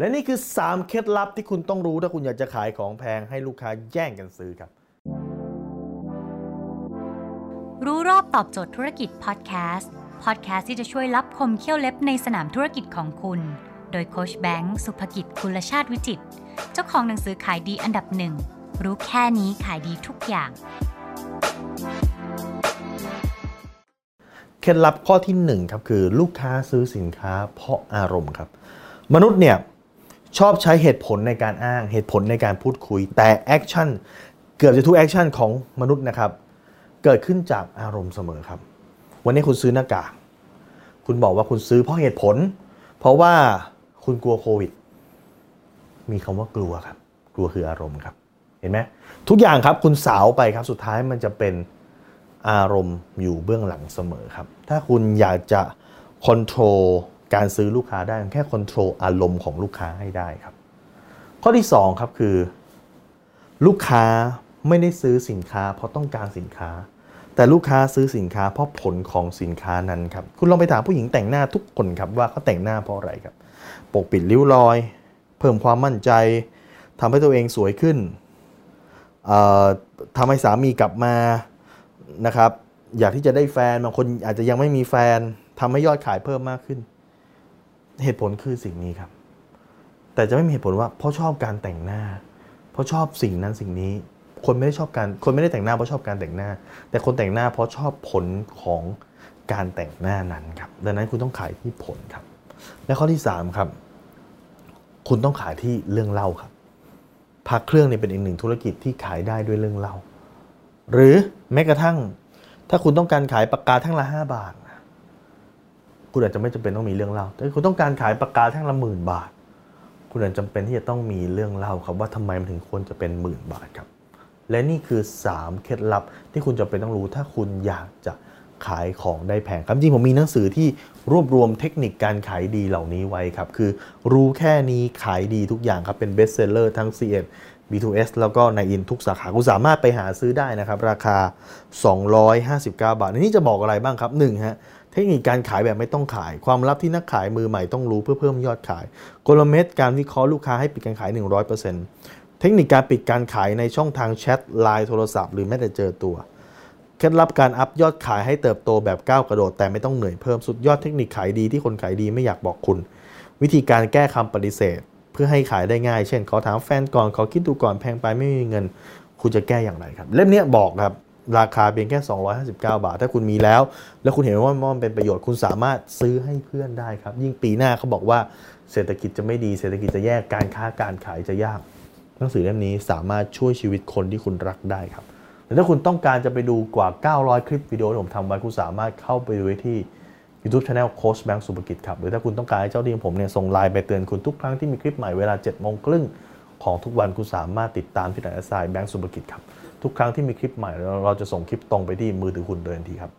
และนี่คือ 3 เคล็ดลับที่คุณต้องรู้ถ้าคุณอยากจะขายของแพงให้ลูกค้าแย่งกันซื้อครับ รู้รอบตอบโจทย์ธุรกิจพอดแคสต์พอดแคสต์ที่จะช่วยรับคมเขี้ยวเล็บในสนามธุรกิจของคุณ โดยโคชแบงค์สุภกิจคุลชาติวิจิต เจ้าของหนังสือขายดีอันดับหนึ่งรู้แค่นี้ขายดีทุกอย่าง เคล็ดลับข้อที่1ครับคือลูกค้าซื้อสินค้าเพราะอารมณ์ครับ มนุษย์เนี่ย ชอบใช้เหตุผลในการอ้างเหตุผลในการพูดคุย แต่ action เกือบจะทุก action ของมนุษย์นะครับ เกิดขึ้นจากอารมณ์เสมอครับ วันนี้คุณซื้อหน้ากากคุณบอกว่าคุณซื้อเพราะเหตุผล เพราะว่าคุณกลัวโควิด มีคำว่ากลัวครับ กลัวคืออารมณ์ครับ เห็นไหมทุกอย่างครับคุณสาวไปครับสุดท้ายมันจะเป็นอารมณ์อยู่เบื้องหลังเสมอครับ ถ้าคุณอยากจะคอนโทรล การซื้อลูกค้าได้แค่คอนโทรลอารมณ์ของลูกค้าให้ได้ครับ ข้อที่2ครับคือ ลูกค้าไม่ได้ซื้อสินค้า เพราะต้องการสินค้า แต่ลูกค้าซื้อสินค้าเพราะผลของสินค้านั้นครับคุณลองไปถามผู้หญิงแต่งหน้าทุกคนครับว่าเขาแต่งหน้าเพราะอะไรครับ ปกปิดริ้วรอย เพิ่มความมั่นใจทำให้ตัวเองสวยขึ้นเอ่อทำให้สามีกลับมานะครับ อยากที่จะได้แฟนบางคนอาจจะยังไม่มีแฟนทำให้ยอดขายเพิ่มมากขึ้น เหตุผลคือสิ่งนี้ครับ แต่จะไม่มีเหตุผลว่าเพราะชอบการแต่งหน้า เพราะชอบสิ่งนั้นสิ่งนี้ คนไม่ได้ชอบการคนไม่ได้แต่งหน้าเพราะชอบการแต่งหน้า แต่คนแต่งหน้าเพราะชอบผลของการแต่งหน้านั้นครับดังนั้นคุณต้องขายที่ผลครับ และข้อที่ 3 ครับ คุณต้องขายที่เรื่องเล่าครับพักเครื่องเนี่ยเป็นอีกหนึ่งธุรกิจที่ขายได้ด้วยเรื่องเล่า หรือแม้กระทั่ง ถ้าคุณต้องการขายปากกาแท่งละ 5 บาท คุณอาจจะไม่จำเป็นต้องมีเรื่องเล่าแต่คุณต้องการขายปากกาแท่งละหมื่นบาท คุณอาจจะจำเป็นที่จะต้องมีเรื่องเล่าครับว่าทำไมมันถึงควรจะเป็นหมื่นบาทครับ และนี่คือ 3 เคล็ดลับที่คุณจะเป็นต้องรู้ถ้าคุณอยากจะขายของได้แพงครับจริงผมมีหนังสือที่รวบรวมเทคนิคการขายดีเหล่านี้ไว้ครับ คือรู้แค่นี้ขายดีทุกอย่างครับ เป็นเบสเซลเลอร์ทั้ง C1 B2S แล้วก็ในอินทุกสาขาคุณสามารถไปหาซื้อได้นะครับ ราคา 259 บาทอันนี้จะบอกอะไรบ้างครับ1ฮะ เทคนิคการขายแบบไม่ต้องขาย ความลับที่นักขายมือใหม่ต้องรู้เพื่อเพิ่มยอดขาย กลเม็ดการวิเคราะห์ลูกค้าให้ปิดการขาย 100%เทคนิคการปิดการขายในช่องทางแชทไลน์โทรศัพท์หรือแม้แต่เจอตัวเคล็ดลับการ up ยอดขายให้เติบโตแบบก้าวกระโดดแต่ไม่ต้องเหนื่อยเพิ่มสุดยอดเทคนิคขายดีที่คนขายดีไม่อยากบอกคุณ วิธีการแก้คำปฏิเสธ เพื่อให้ขายได้ง่าย เช่นขอถามแฟนก่อนขอคิดดูก่อนแพงไปไม่มีเงิน คุณจะแก้อย่างไรครับ เล่มนี้บอกครับ ราคาเพียงแค่ 259 บาท ถ้าคุณมีแล้ว แล้วคุณเห็นว่ามันเป็นประโยชน์คุณสามารถซื้อให้เพื่อนได้ครับ ยิ่งปีหน้าเขาบอกว่าเศรษฐกิจจะไม่ดีเศรษฐกิจจะแย่การค้าการขายจะยากหนังสือเล่มนี้สามารถช่วยชีวิตคนที่คุณรักได้ครับหรือถ้าคุณต้องการจะไปดูกว่า 900 คลิปวิดีโอที่ผมทำไว้คุณสามารถเข้าไปดูที่ YouTube Channel โค้ชแบงค์สุภกิจครับหรือถ้าคุณต้องการให้เจ้าที่ของผมเนี่ยส่งไลน์ไปเตือนคุณทุกครั้งที่มีคลิปใหม่เวลา7โมงครึ่ง ของทุกวันคุณสามารถติดตามที่ไหนสายแบงค์สุภกิจครับ ทุกครั้งที่มีคลิปใหม่เราจะส่งคลิปตรงไปที่มือถือคุณโดยทันทีครับ